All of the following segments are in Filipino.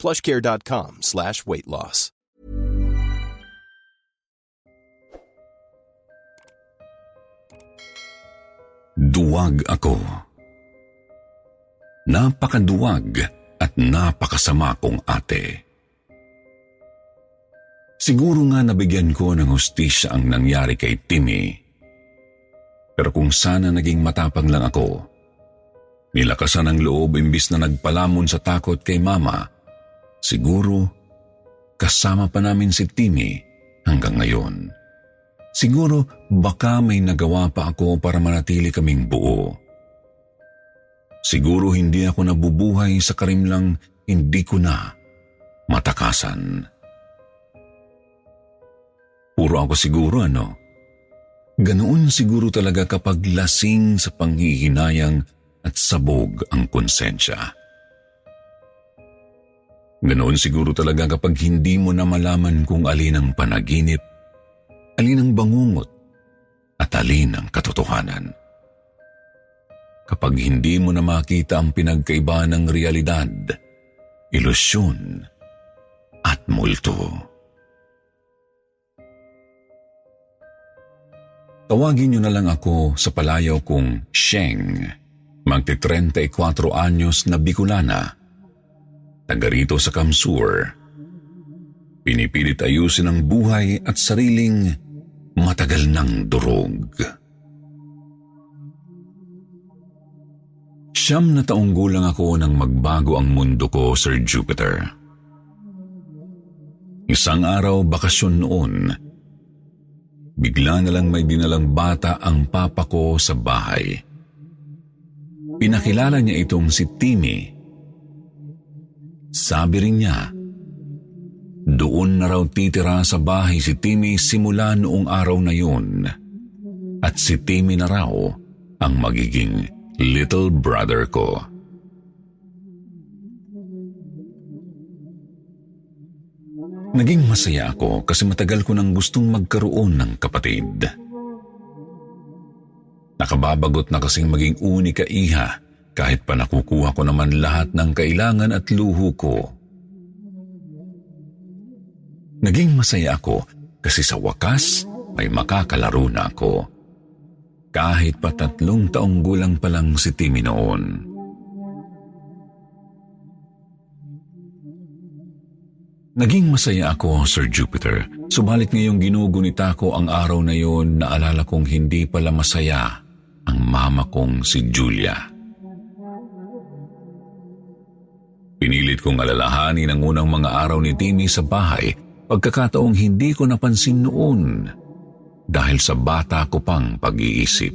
plushcare.com slash weight loss. Duwag ako. Napakaduwag at napakasama kong ate. Siguro nga nabigyan ko ng hustisya ang nangyari kay Timmy. Pero kung sana naging matapang lang ako, nilakasan ang loob imbis na nagpalamon sa takot kay mama, siguro kasama pa namin si Timmy hanggang ngayon. Siguro baka may nagawa pa ako para manatili kaming buo. Siguro hindi ako nabubuhay sa karimlang hindi ko na matakasan. Puro ako siguro ano. Ganoon siguro talaga kapag lasing sa panghihinayang at sabog ang konsensya. Ganoon siguro talaga kapag hindi mo na malaman kung alin ang panaginip, alin ang bangungot, at alin ang katotohanan. Kapag hindi mo na makita ang pinagkaiba ng realidad, ilusyon, at multo. Tawagin niyo na lang ako sa palayaw kong Sheng, magti 34 anyos na Bicolana, taga rito sa Kamsur. Pinipilit ayusin ang buhay at sariling matagal ng durog. Siyam na taong gulang ako nang magbago ang mundo ko, Sir Jupiter. Isang araw bakasyon noon, bigla na lang may dinalang bata ang papa ko sa bahay. Pinakilala niya itong si Timmy. Sabi rin niya, doon na raw titira sa bahay si Timmy simula noong araw na yun. At si Timmy na raw ang magiging little brother ko. Naging masaya ako kasi matagal ko nang gustong magkaroon ng kapatid. Nakababagot na kasing maging unika iha kahit pa nakukuha ko naman lahat ng kailangan at luho ko. Naging masaya ako kasi sa wakas may makakalaro na ako. Kahit pa tatlong taong gulang pa lang si Timmy noon. Naging masaya ako, Sir Jupiter. Subalit ngayong ginugunita ko ang araw na yon, naalala kong hindi pala masaya ang mama kong si Julia. Pinilit kong alalahanin ang unang mga araw ni Timmy sa bahay pagkakataong hindi ko napansin noon dahil sa bata ko pang pag-iisip.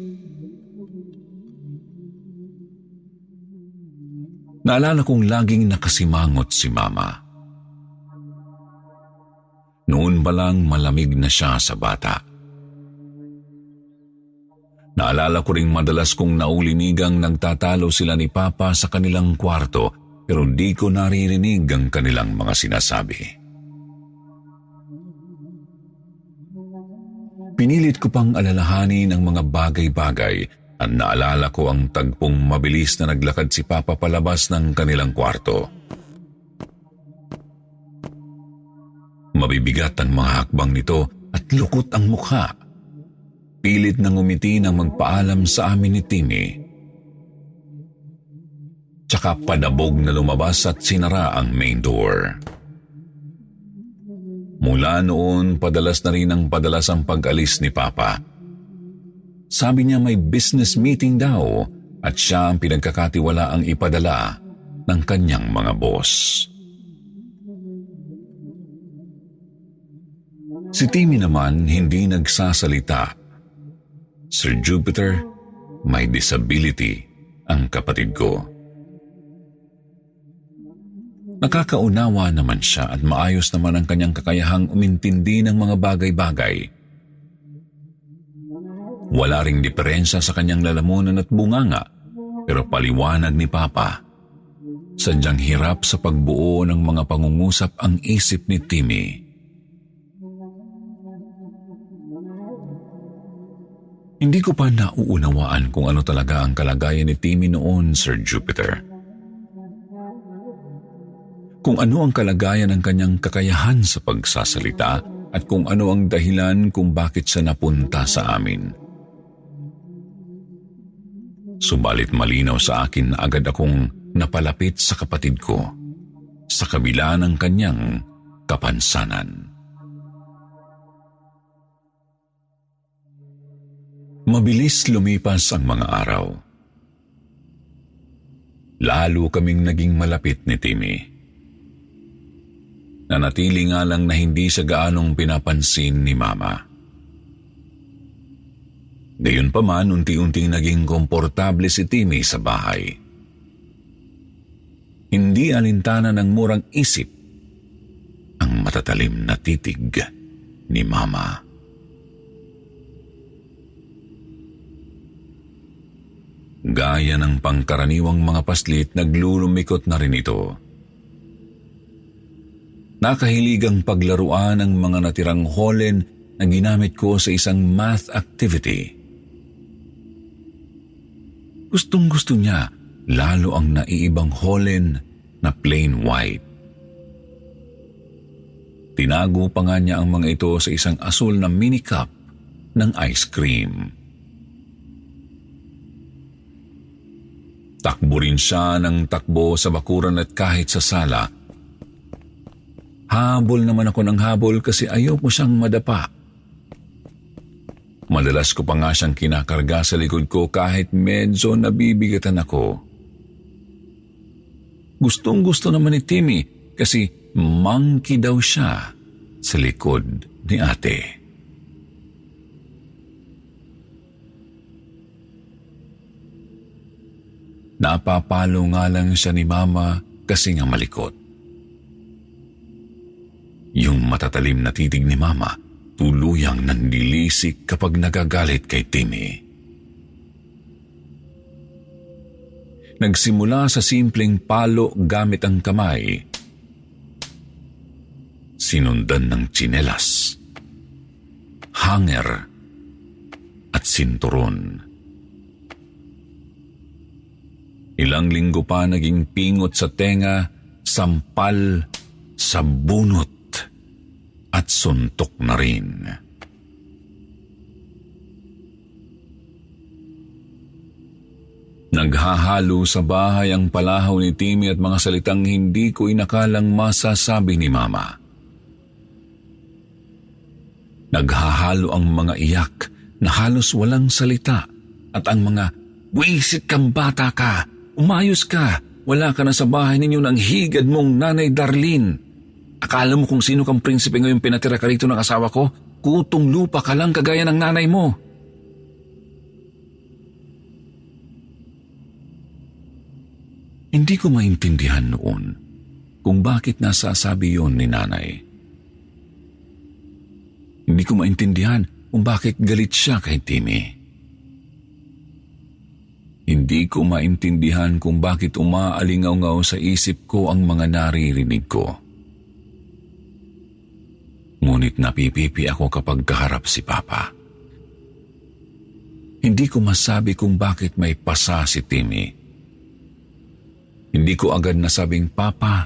Naalala kong laging nakasimangot si mama. Noon pa lang malamig na siya sa bata. Naalala ko ring madalas kong naulinigang nagtatalo sila ni Papa sa kanilang kwarto pero di ko naririnig ang kanilang mga sinasabi. Pinilit ko pang alalahanin ang mga bagay-bagay at naalala ko ang tagpong mabilis na naglakad si Papa palabas ng kanilang kwarto. Mabibigat ang mga hakbang nito at lukot ang mukha. Pilit nang umiti nang magpaalam sa amin ni Timmy. Tsaka padabog na lumabas at sinara ang main door. Mula noon, padalas na rin ang padalas ang pag-alis ni Papa. Sabi niya may business meeting daw at siya ang pinagkakatiwala ang ipadala ng kanyang mga boss. Si Timmy naman hindi nagsasalita. Sir Jupiter, may disability ang kapatid ko. Nakakaunawa naman siya at maayos naman ang kanyang kakayahang umintindi ng mga bagay-bagay. Wala ring diferensya sa kanyang lalamunan at bunganga, pero paliwanag ni Papa. Sadyang hirap sa pagbuo ng mga pangungusap ang isip ni Timmy. Hindi ko pa nauunawaan kung ano talaga ang kalagayan ni Timmy noon, Sir Jupiter kung ano ang kalagayan ng kanyang kakayahan sa pagsasalita at kung ano ang dahilan kung bakit siya napunta sa amin. Subalit malinaw sa akin na agad akong napalapit sa kapatid ko sa kabila ng kanyang kapansanan. Mabilis lumipas ang mga araw. Lalo kaming naging malapit ni Timmy. Nanatili nga lang na hindi siya gaanong pinapansin ni Mama. Gayon pa man, unti-unting naging komportable si Timmy sa bahay. Hindi alintana ng murang isip ang matatalim na titig ni Mama. Gaya ng pangkaraniwang mga paslit, naglulumikot na rin ito Nakahiligang paglaruan ang mga natirang holen na ginamit ko sa isang math activity. Gustong gusto niya lalo ang naiibang holen na plain white. Tinago pa nga niya ang mga ito sa isang asul na mini cup ng ice cream. Takbo rin siya ng takbo sa bakuran at kahit sa sala Habol naman ako ng habol kasi ayaw ko siyang madapa. Madalas ko pa nga siyang kinakarga sa likod ko kahit medyo nabibigatan ako. Gustong gusto naman ni Timmy kasi monkey daw siya sa likod ni ate. Napapalo nga lang siya ni mama kasi nga malikot. Yung matatalim na titig ni Mama, tuluyang nandilisik kapag nagagalit kay Timmy. Nagsimula sa simpleng palo gamit ang kamay. Sinundan ng tsinelas, hanger, at sinturon. Ilang linggo pa naging pingot sa tenga, sampal sa bunot at suntok na rin. Naghahalo sa bahay ang palahaw ni Timmy at mga salitang hindi ko inakalang masasabi ni Mama. Naghahalo ang mga iyak na halos walang salita at ang mga, Wisit kang bata ka! Umayos ka! Wala ka na sa bahay ninyo ng higad mong nanay Darlene! Akala mo kung sino kang prinsipe ngayon pinatira ka rito ng asawa ko? Kutong lupa ka lang kagaya ng nanay mo. Hindi ko maintindihan noon kung bakit nasasabi yon ni nanay. Hindi ko maintindihan kung bakit galit siya kay Timmy. Hindi ko maintindihan kung bakit umaalingaw-ngaw sa isip ko ang mga naririnig ko. Ngunit napipipi ako kapag kaharap si Papa. Hindi ko masabi kung bakit may pasa si Timmy. Hindi ko agad nasabing, Papa,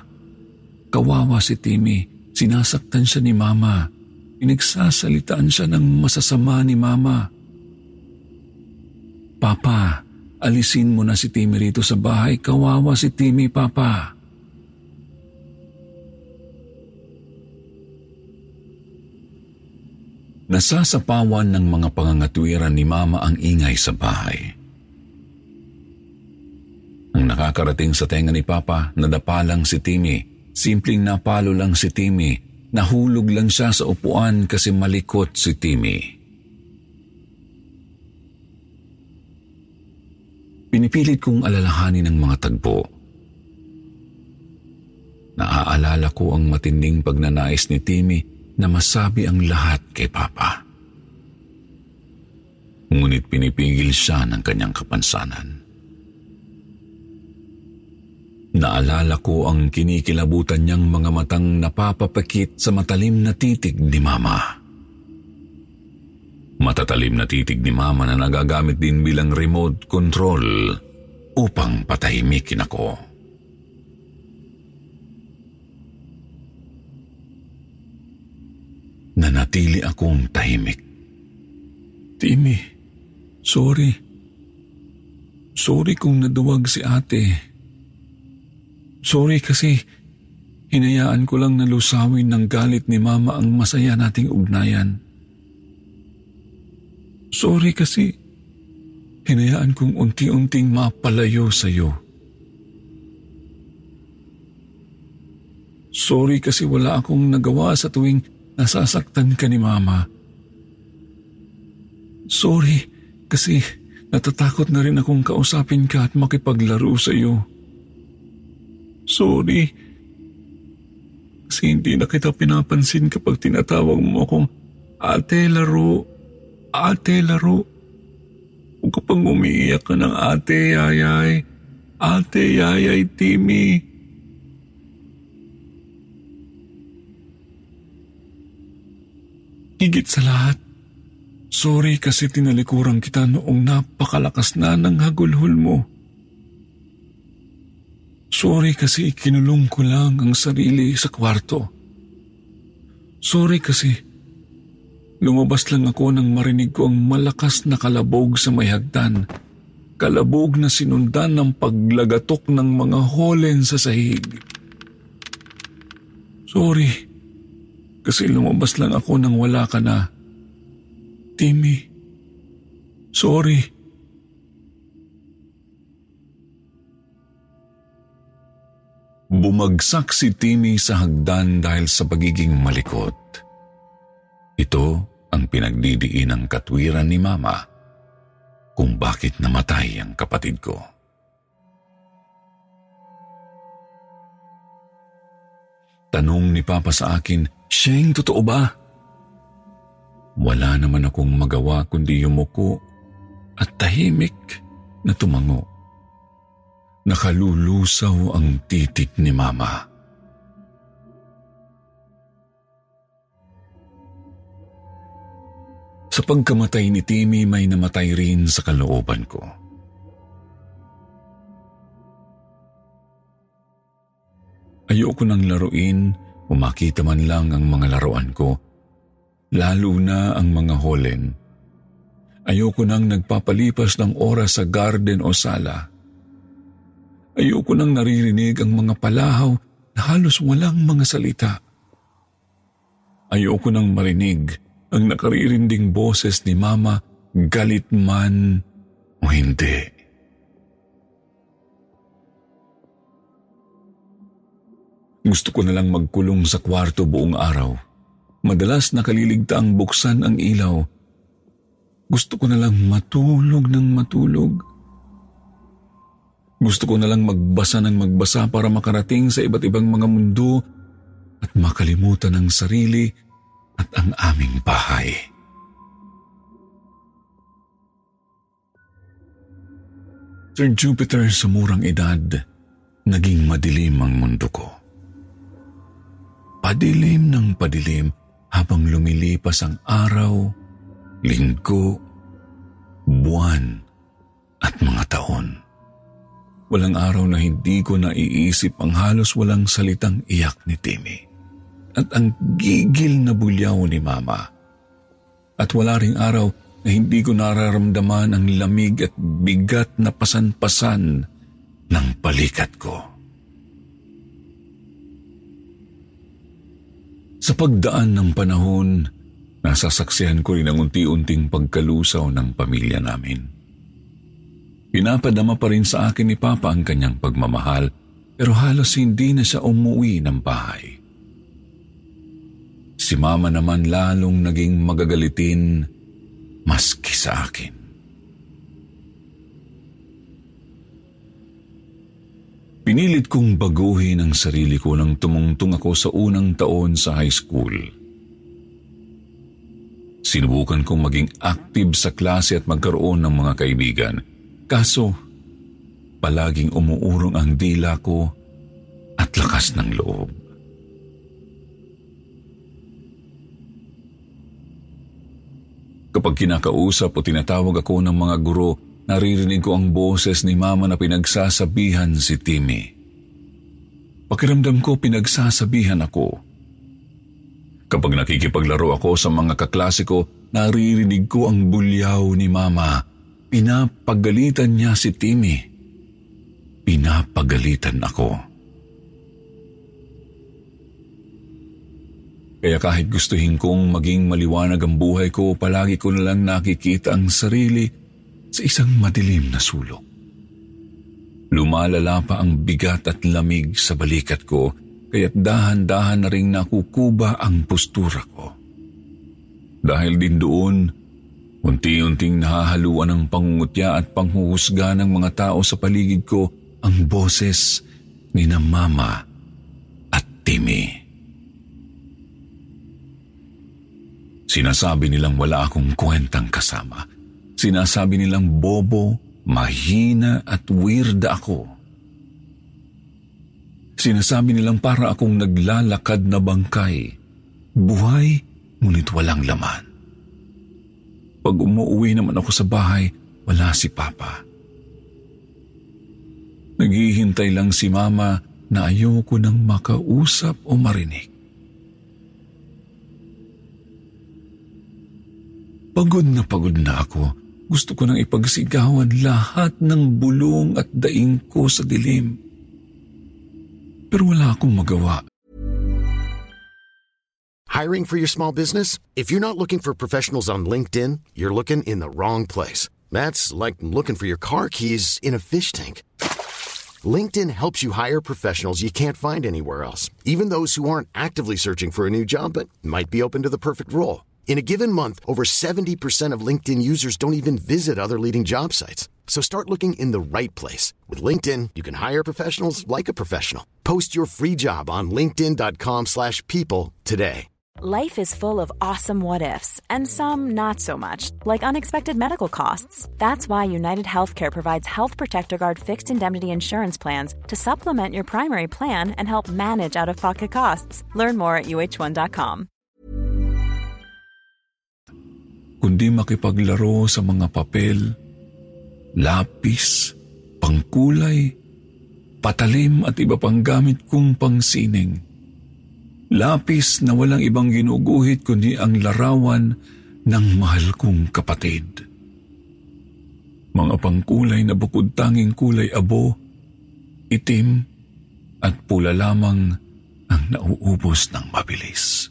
kawawa si Timmy. Sinasaktan siya ni Mama. Pinagsasalitaan siya ng masasama ni Mama. Papa, alisin mo na si Timmy rito sa bahay. Kawawa si Timmy, Papa. Nasasapawan ng mga pangangatwiran ni Mama ang ingay sa bahay. Ang nakakarating sa tenga ni Papa, nadapa lang si Timmy. Simpleng napalo lang si Timmy. Nahulog lang siya sa upuan kasi malikot si Timmy. Pinipilit kong alalahanin ang mga tagpo. naaalala ko ang matinding pagnanais ni Timmy na masabi ang lahat kay Papa. Ngunit pinipigil siya ng kanyang kapansanan. Naalala ko ang kinikilabutan niyang mga matang napapapakit sa matalim na titig ni Mama. Matatalim na titig ni Mama na nagagamit din bilang remote control upang patahimikin ako. Nanatili akong tahimik. Timmy, sorry. Sorry kung naduwag si ate. Sorry kasi hinayaan ko lang na lusawin ng galit ni Mama ang masaya nating ugnayan. Sorry kasi hinayaan kong unti-unting mapalayo sa iyo. Sorry kasi wala akong nagawa sa tuwing nasasaktan ka ni Mama. Sorry kasi natatakot na rin akong kausapin ka at makipaglaro sa iyo. Sorry. Kasi hindi na kita pinapansin kapag tinatawag mo akong ate laro, ate laro. Huwag ka pang umiiyak ka ng ate yayay, ate yayay Timmy. Higit sa lahat, sorry kasi tinalikuran kita noong napakalakas na ng hagulhol mo. Sorry kasi ikinulong ko lang ang sarili sa kwarto. Sorry kasi lumabas lang ako nang marinig ko ang malakas na kalabog sa may hagdan. Kalabog na sinundan ng paglagatok ng mga holen sa sahig. Sorry, kasi lumabas lang ako nang wala ka na. Timmy, sorry. Bumagsak si Timmy sa hagdan dahil sa pagiging malikot. Ito ang pinagdidiin ng katwiran ni Mama kung bakit namatay ang kapatid ko. Tanong ni Papa sa akin, Sheng, totoo ba? Wala naman akong magawa kundi yumuko at tahimik na tumango. Nakalulusaw ang titik ni Mama. Sa pagkamatay ni Timmy may namatay rin sa kalooban ko. Ayoko nang laruin o man lang ang mga laruan ko, lalo na ang mga holen. Ayoko nang nagpapalipas ng oras sa garden o sala. Ayoko nang naririnig ang mga palahaw na halos walang mga salita. Ayoko nang marinig ang nakaririnding boses ni Mama galit man o hindi. Gusto ko na lang magkulong sa kwarto buong araw. Madalas nakaliligta ang buksan ang ilaw. Gusto ko na lang matulog ng matulog. Gusto ko na lang magbasa ng magbasa para makarating sa iba't ibang mga mundo at makalimutan ang sarili at ang aming bahay. Sir Jupiter sa murang edad, naging madilim ang mundo ko. Padilim ng padilim habang lumilipas ang araw, linggo, buwan at mga taon. Walang araw na hindi ko naiisip ang halos walang salitang iyak ni Timmy. At ang gigil na bulyaw ni Mama. At wala ring araw na hindi ko nararamdaman ang lamig at bigat na pasan-pasan ng palikat ko. Sa pagdaan ng panahon, nasasaksihan ko rin ang unti-unting pagkalusaw ng pamilya namin. Pinapadama pa rin sa akin ni Papa ang kanyang pagmamahal pero halos hindi na siya umuwi ng bahay. Si Mama naman lalong naging magagalitin maski sa akin. Pinilit kong baguhin ang sarili ko nang tumungtong ako sa unang taon sa high school. Sinubukan kong maging active sa klase at magkaroon ng mga kaibigan. Kaso, palaging umuurong ang dila ko at lakas ng loob. Kapag kinakausap o tinatawag ako ng mga guro, naririnig ko ang boses ni mama na pinagsasabihan si Timmy. Pakiramdam ko pinagsasabihan ako. Kapag nakikipaglaro ako sa mga kaklase ko, naririnig ko ang bulyaw ni mama. Pinapagalitan niya si Timmy. Pinapagalitan ako. Kaya kahit gustuhin kong maging maliwanag ang buhay ko, palagi ko na lang nakikita ang sarili sa isang madilim na sulok. Lumalala pa ang bigat at lamig sa balikat ko, kaya't dahan-dahan na rin nakukuba ang postura ko. Dahil din doon, unti-unting nahahaluan ng pangungutya at panghuhusga ng mga tao sa paligid ko ang boses ni na Mama at Timmy. Sinasabi nilang wala akong kwentang kasama. Sinasabi nilang bobo, mahina at weird ako. Sinasabi nilang para akong naglalakad na bangkay. Buhay, ngunit walang laman. Pag umuwi naman ako sa bahay, wala si Papa. Naghihintay lang si Mama na ayoko nang makausap o marinig. Pagod na pagod na ako. Gusto ko nang ipagsigawan lahat ng bulong at daing ko sa dilim. Pero wala akong magawa. Hiring for your small business? If you're not looking for professionals on LinkedIn, you're looking in the wrong place. That's like looking for your car keys in a fish tank. LinkedIn helps you hire professionals you can't find anywhere else, even those who aren't actively searching for a new job but might be open to the perfect role. In a given month, over 70% of LinkedIn users don't even visit other leading job sites. So start looking in the right place. With LinkedIn, you can hire professionals like a professional. Post your free job on linkedin.com slash people today. Life is full of awesome what-ifs and some not so much, like unexpected medical costs. That's why United Healthcare provides Health Protector Guard fixed indemnity insurance plans to supplement your primary plan and help manage out-of-pocket costs. Learn more at uh1.com. kundi makipaglaro sa mga papel, lapis, pangkulay, patalim at iba pang gamit kong pangsining. Lapis na walang ibang ginuguhit kundi ang larawan ng mahal kong kapatid. Mga pangkulay na bukod tanging kulay abo, itim at pula lamang ang nauubos ng mabilis.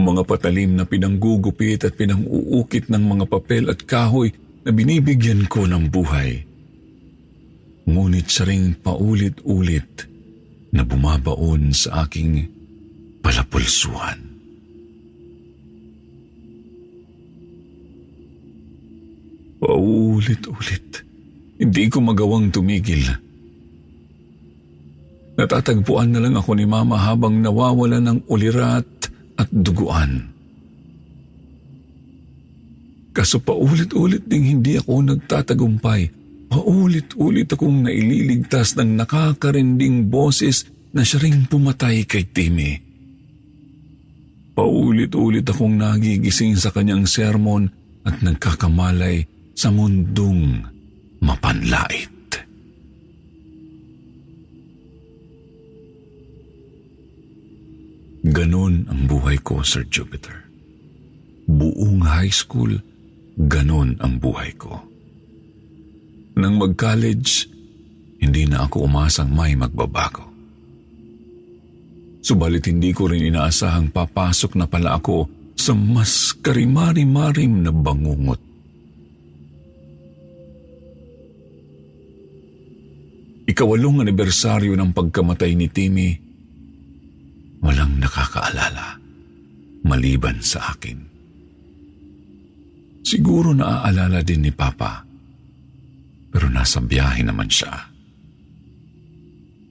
Mga patalim na pinanggugupit at pinanguukit ng mga papel at kahoy na binibigyan ko ng buhay. Ngunit siya ring paulit-ulit na bumabaon sa aking palapulsuhan. Paulit-ulit. Hindi ko magawang tumigil. Natatagpuan na lang ako ni Mama habang nawawala ng ulirat at duguan. Kaso paulit-ulit ding hindi ako nagtatagumpay. Paulit-ulit akong naililigtas ng nakakarinding boses na siya ring pumatay kay Timmy. Paulit-ulit akong nagigising sa kanyang sermon at nagkakamalay sa mundong mapanlait. Ganon ang buhay ko, Sir Jupiter. Buong high school, ganon ang buhay ko. Nang mag-college, hindi na ako umasang may magbabago. Subalit hindi ko rin inaasahang papasok na pala ako sa mas karimari-marim na bangungot. Ikawalong anibersaryo ng pagkamatay ni Timmy, Walang nakakaalala maliban sa akin. Siguro naaalala din ni Papa. Pero nasa biyahe naman siya.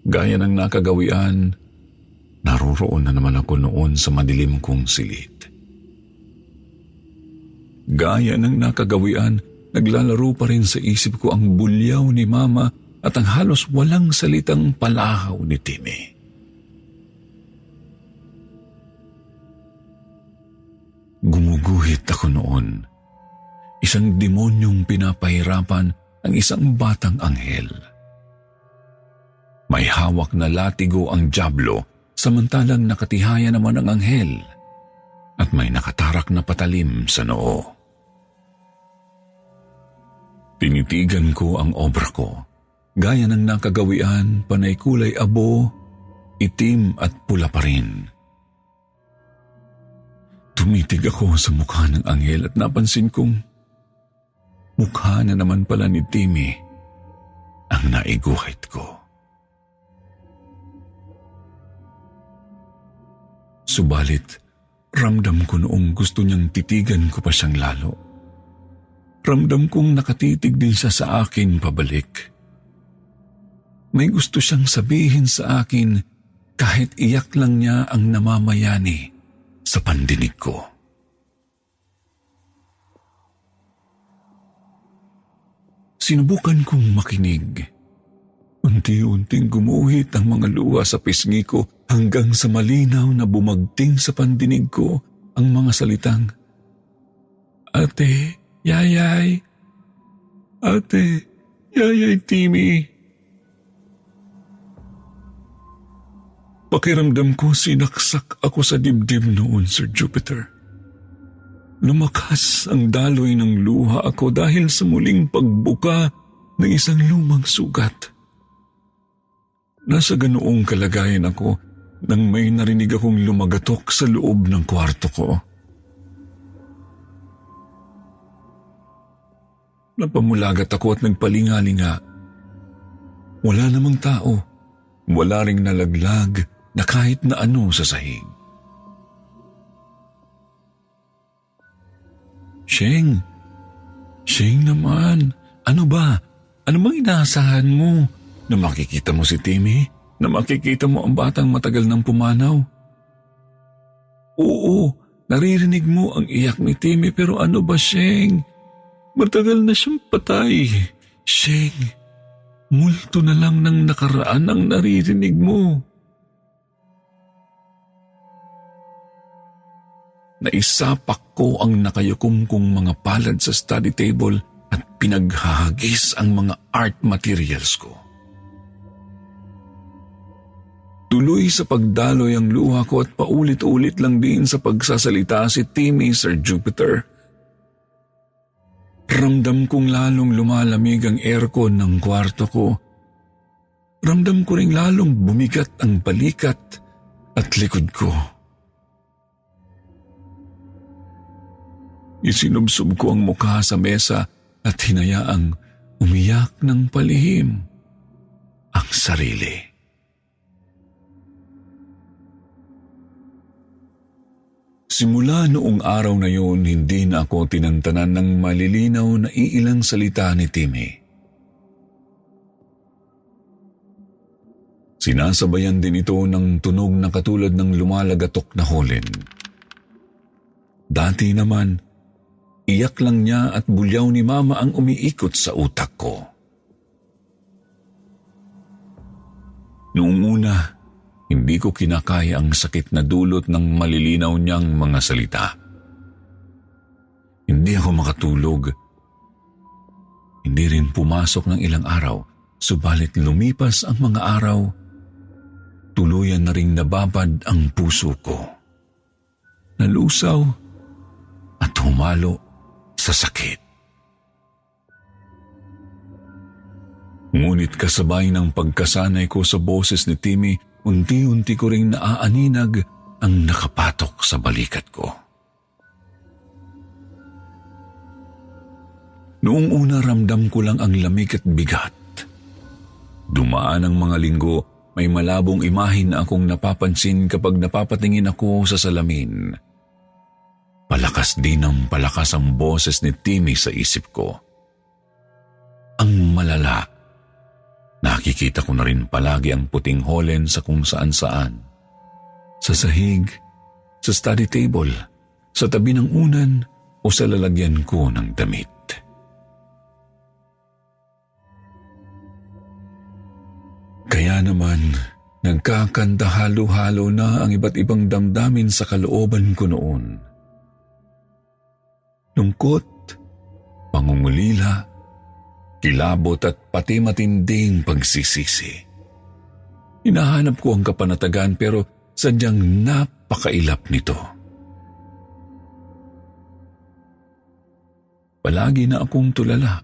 Gaya ng nakagawian, naroroon na naman ako noon sa madilim kong silid. Gaya ng nakagawian, naglalaro pa rin sa isip ko ang bulyaw ni Mama at ang halos walang salitang palahaw ni Timmy. Gumuguhit ako noon. Isang demonyong pinapahirapan ang isang batang anghel. May hawak na latigo ang Diablo samantalang nakatihaya naman ang anghel at may nakatarak na patalim sa noo. Tinitigan ko ang obra ko. Gaya ng nakagawian, panay kulay abo, itim at pula pa rin. Tumitig ako sa mukha ng anghel at napansin kong mukha na naman pala ni Timmy ang naiguhit ko. Subalit, ramdam ko noong gusto niyang titigan ko pa siyang lalo. Ramdam kong nakatitig din siya sa akin pabalik. May gusto siyang sabihin sa akin kahit iyak lang niya ang namamayani sa pandinig ko. Sinubukan kong makinig. Unti-unting gumuhit ang mga luha sa pisngi ko hanggang sa malinaw na bumagting sa pandinig ko ang mga salitang Ate, Yayay, Ate, Yayay Timmy. Pakiramdam ko sinaksak ako sa dibdib noon, Sir Jupiter. Lumakas ang daloy ng luha ako dahil sa muling pagbuka ng isang lumang sugat. Nasa ganoong kalagayan ako nang may narinig akong lumagatok sa loob ng kwarto ko. Napamulagat ako at nagpalingalinga. Wala namang tao. Wala ring nalaglag na kahit na ano sa sahig. Sheng, Sheng naman, ano ba? Ano bang inaasahan mo? Na makikita mo si Timmy? Na makikita mo ang batang matagal ng pumanaw? Oo, naririnig mo ang iyak ni Timmy pero ano ba, Sheng? Matagal na siyang patay. Sheng, multo na lang ng nakaraan ang naririnig mo. Naisapak ko ang nakayukom kong mga palad sa study table at pinaghahagis ang mga art materials ko. Tuloy sa pagdaloy ang luha ko at paulit-ulit lang din sa pagsasalita si Timmy Sir Jupiter. Ramdam kong lalong lumalamig ang aircon ng kwarto ko. Ramdam ko ring lalong bumigat ang balikat at likod ko. Isinubsob ko ang mukha sa mesa at hinayaang umiyak ng palihim ang sarili. Simula noong araw na yun, hindi na ako tinantanan ng malilinaw na iilang salita ni Timmy. Sinasabayan din ito ng tunog na katulad ng lumalagatok na holin. Dati naman, Iyak lang niya at bulyaw ni Mama ang umiikot sa utak ko. Noong una, hindi ko kinakaya ang sakit na dulot ng malilinaw niyang mga salita. Hindi ako makatulog. Hindi rin pumasok ng ilang araw, subalit lumipas ang mga araw, tuluyan na ring nababad ang puso ko. Nalusaw at humalo sa sakit. Ngunit kasabay ng pagkasanay ko sa boses ni Timmy, unti-unti ko ring naaaninag ang nakapatok sa balikat ko. Noong una ramdam ko lang ang lamig at bigat. Dumaan ang mga linggo, may malabong imahin na akong napapansin kapag napapatingin ako sa salamin. Palakas din ng palakas ang boses ni Timmy sa isip ko. Ang malala, nakikita ko na rin palagi ang puting holen sa kung saan saan. Sa sahig, sa study table, sa tabi ng unan o sa lalagyan ko ng damit. Kaya naman, nagkakanta halo-halo na ang iba't ibang damdamin sa kalooban ko noon. Lungkot, pangungulila, kilabot at pati matinding pagsisisi. Hinahanap ko ang kapanatagan pero sadyang napakailap nito. Palagi na akong tulala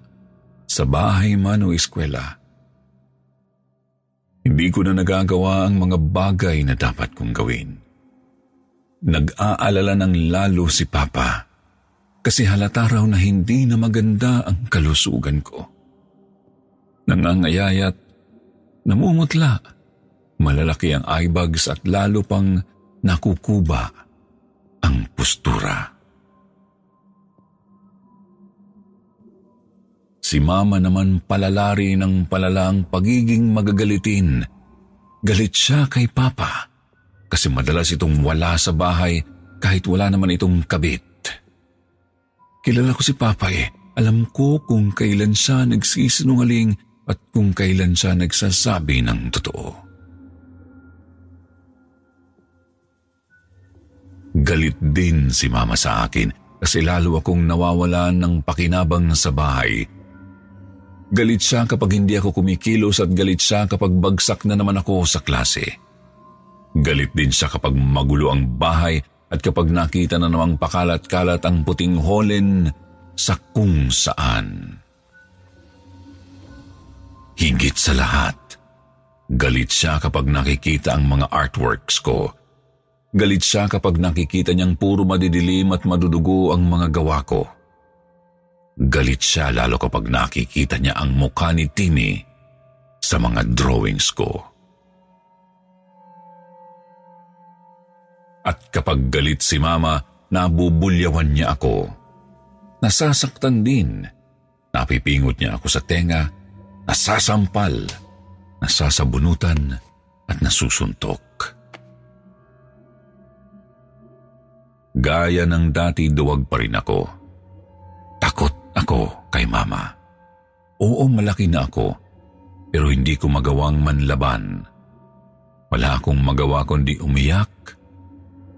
sa bahay man o eskwela. Hindi ko na nagagawa ang mga bagay na dapat kong gawin. Nag-aalala ng lalo si Papa kasi halata raw na hindi na maganda ang kalusugan ko. Nangangayayat, namumutla, malalaki ang eye bags at lalo pang nakukuba ang postura. Si mama naman palalari ng palalang pagiging magagalitin. Galit siya kay papa kasi madalas itong wala sa bahay kahit wala naman itong kabit. Kilala ko si papa eh. Alam ko kung kailan siya nagsisinungaling at kung kailan siya nagsasabi ng totoo. Galit din si mama sa akin kasi lalo akong nawawalan ng pakinabang sa bahay Galit siya kapag hindi ako kumikilos at galit siya kapag bagsak na naman ako sa klase. Galit din siya kapag magulo ang bahay at kapag nakita na namang pakalat-kalat ang puting holen sa kung saan. Higit sa lahat, galit siya kapag nakikita ang mga artworks ko. Galit siya kapag nakikita niyang puro madidilim at madudugo ang mga gawa ko. Galit siya lalo kapag nakikita niya ang mukha ni Timmy sa mga drawings ko. At kapag galit si Mama, nabubulyawan niya ako. Nasasaktan din. Napipingot niya ako sa tenga, nasasampal, nasasabunutan at nasusuntok. Gaya ng dati duwag pa rin ako. Takot ako kay mama. Oo, malaki na ako, pero hindi ko magawang manlaban. Wala akong magawa kundi umiyak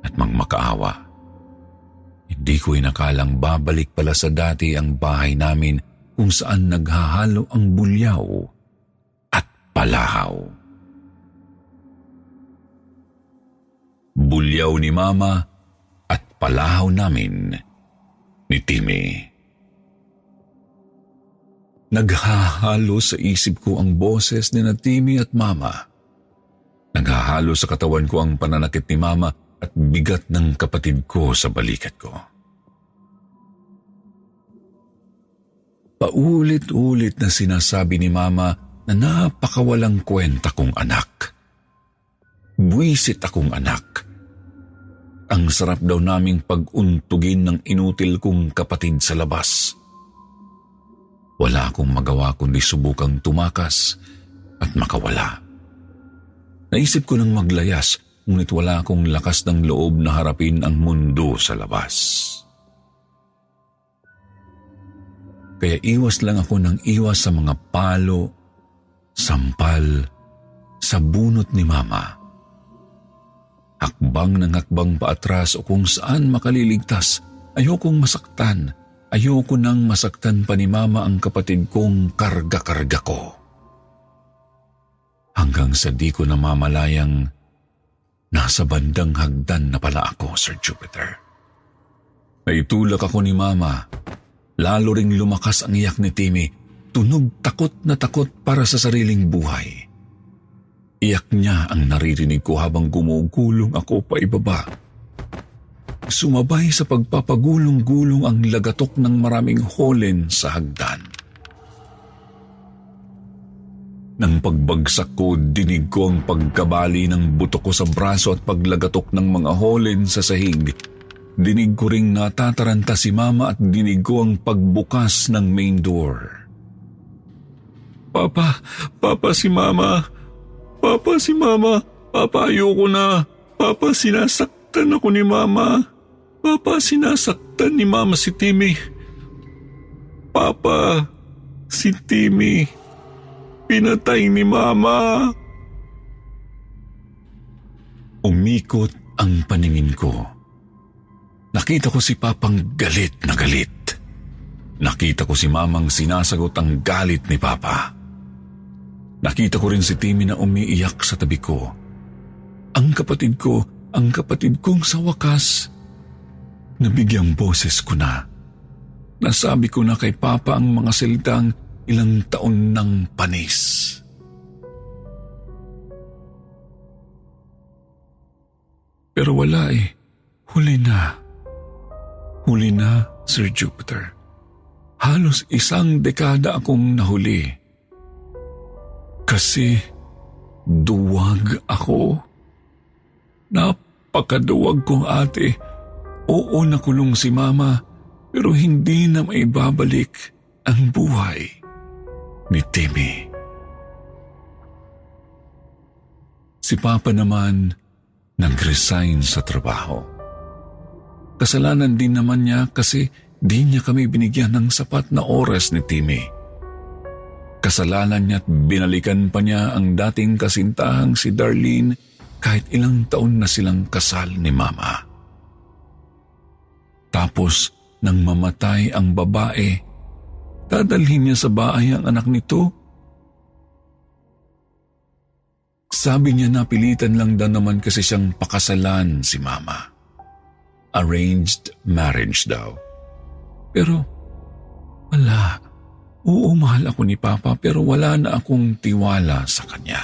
at magmakaawa. Hindi ko inakalang babalik pala sa dati ang bahay namin kung saan naghahalo ang bulyaw at palahaw. Bulyaw ni Mama at palahaw namin ni Timmy. Naghahalo sa isip ko ang boses ni na Timmy at Mama. Naghahalo sa katawan ko ang pananakit ni Mama at bigat ng kapatid ko sa balikat ko. Paulit-ulit na sinasabi ni Mama na napakawalang kwenta kong anak. Buwisit akong anak. Ang sarap daw naming pag-untugin ng inutil kong kapatid sa labas. Wala akong magawa kundi subukang tumakas at makawala. Naisip ko nang maglayas, ngunit wala akong lakas ng loob na harapin ang mundo sa labas. Kaya iwas lang ako ng iwas sa mga palo, sampal, sa bunot ni Mama. Hakbang ng hakbang paatras o kung saan makaliligtas, ayokong masaktan Ayoko nang masaktan pa ni Mama ang kapatid kong karga-karga ko. Hanggang sa di ko namamalayang nasa bandang hagdan na pala ako, Sir Jupiter. Naitulak ako ni Mama. Lalo ring lumakas ang iyak ni Timmy. Tunog takot na takot para sa sariling buhay. Iyak niya ang naririnig ko habang gumugulong ako pa ibaba sumabay sa pagpapagulong-gulong ang lagatok ng maraming holen sa hagdan. Nang pagbagsak ko, dinig ko ang pagkabali ng buto ko sa braso at paglagatok ng mga holen sa sahig. dinig ko ring natataranta si mama at dinig ko ang pagbukas ng main door. Papa, Papa si mama. Papa si mama. Papa ayoko na. Papa sinasaktan ako ni mama. Papa sinasaktan ni mama si Timmy. Papa, si Timmy. Pinatay ni mama. Umikot ang paningin ko. Nakita ko si Papang galit na galit. Nakita ko si Mamang sinasagot ang galit ni Papa. Nakita ko rin si Timmy na umiiyak sa tabi ko. Ang kapatid ko, ang kapatid kong sa wakas, nabigyang boses ko na. Nasabi ko na kay Papa ang mga salitang ilang taon ng panis. Pero wala eh. Huli na. Huli na, Sir Jupiter. Halos isang dekada akong nahuli. Kasi duwag ako. Napakaduwag kong ate. Oo nakulong si mama pero hindi na maibabalik ang buhay ni Timmy. Si Papa naman nag-resign sa trabaho. Kasalanan din naman niya kasi di niya kami binigyan ng sapat na oras ni Timmy. Kasalanan niya at binalikan pa niya ang dating kasintahang si Darlene kahit ilang taon na silang kasal ni Mama. Tapos, nang mamatay ang babae, dadalhin niya sa bahay ang anak nito Sabi niya napilitan lang daw naman kasi siyang pakasalan si Mama. Arranged marriage daw. Pero wala. Oo, mahal ako ni Papa pero wala na akong tiwala sa kanya.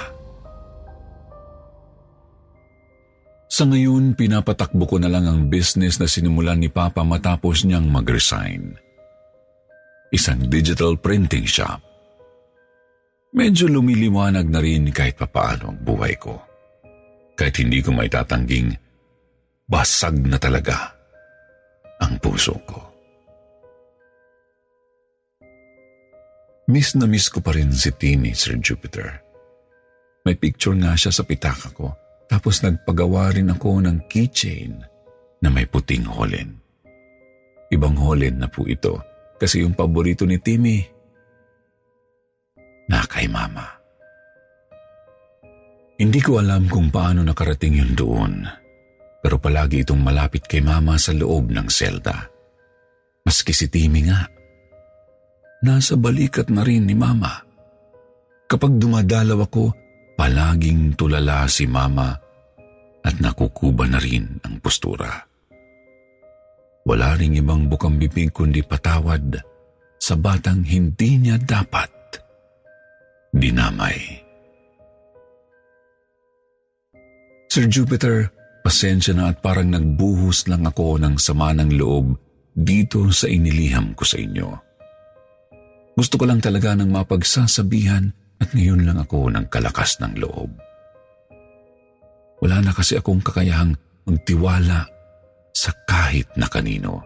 Sa ngayon, pinapatakbo ko na lang ang business na sinimulan ni Papa matapos niyang mag-resign. Isang digital printing shop Medyo lumiliwanag na rin kahit papaano ang buhay ko. Kahit hindi ko may tatangging basag na talaga ang puso ko. Miss na miss ko pa rin si Timmy, Sir Jupiter. May picture nga siya sa pitaka ko, tapos nagpagawa rin ako ng keychain na may puting holen. Ibang holen na po ito kasi yung paborito ni Timmy na kay Mama. Hindi ko alam kung paano nakarating yun doon, pero palagi itong malapit kay Mama sa loob ng selda. Maski si Timmy nga. Nasa balikat na rin ni Mama. Kapag dumadalaw ako, palaging tulala si Mama at nakukuba na rin ang postura. Wala ring ibang bukang bibig kundi patawad sa batang hindi niya dapat dinamay. Sir Jupiter, pasensya na at parang nagbuhos lang ako ng sama ng loob dito sa iniliham ko sa inyo. Gusto ko lang talaga ng mapagsasabihan at ngayon lang ako ng kalakas ng loob. Wala na kasi akong kakayahang magtiwala sa kahit na kanino.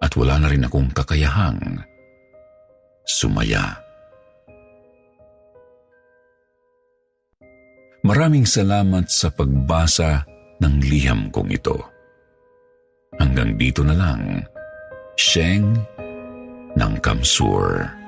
At wala na rin akong kakayahang sumaya. Maraming salamat sa pagbasa ng liham kong ito. Hanggang dito na lang, Sheng ng Kamsur. Even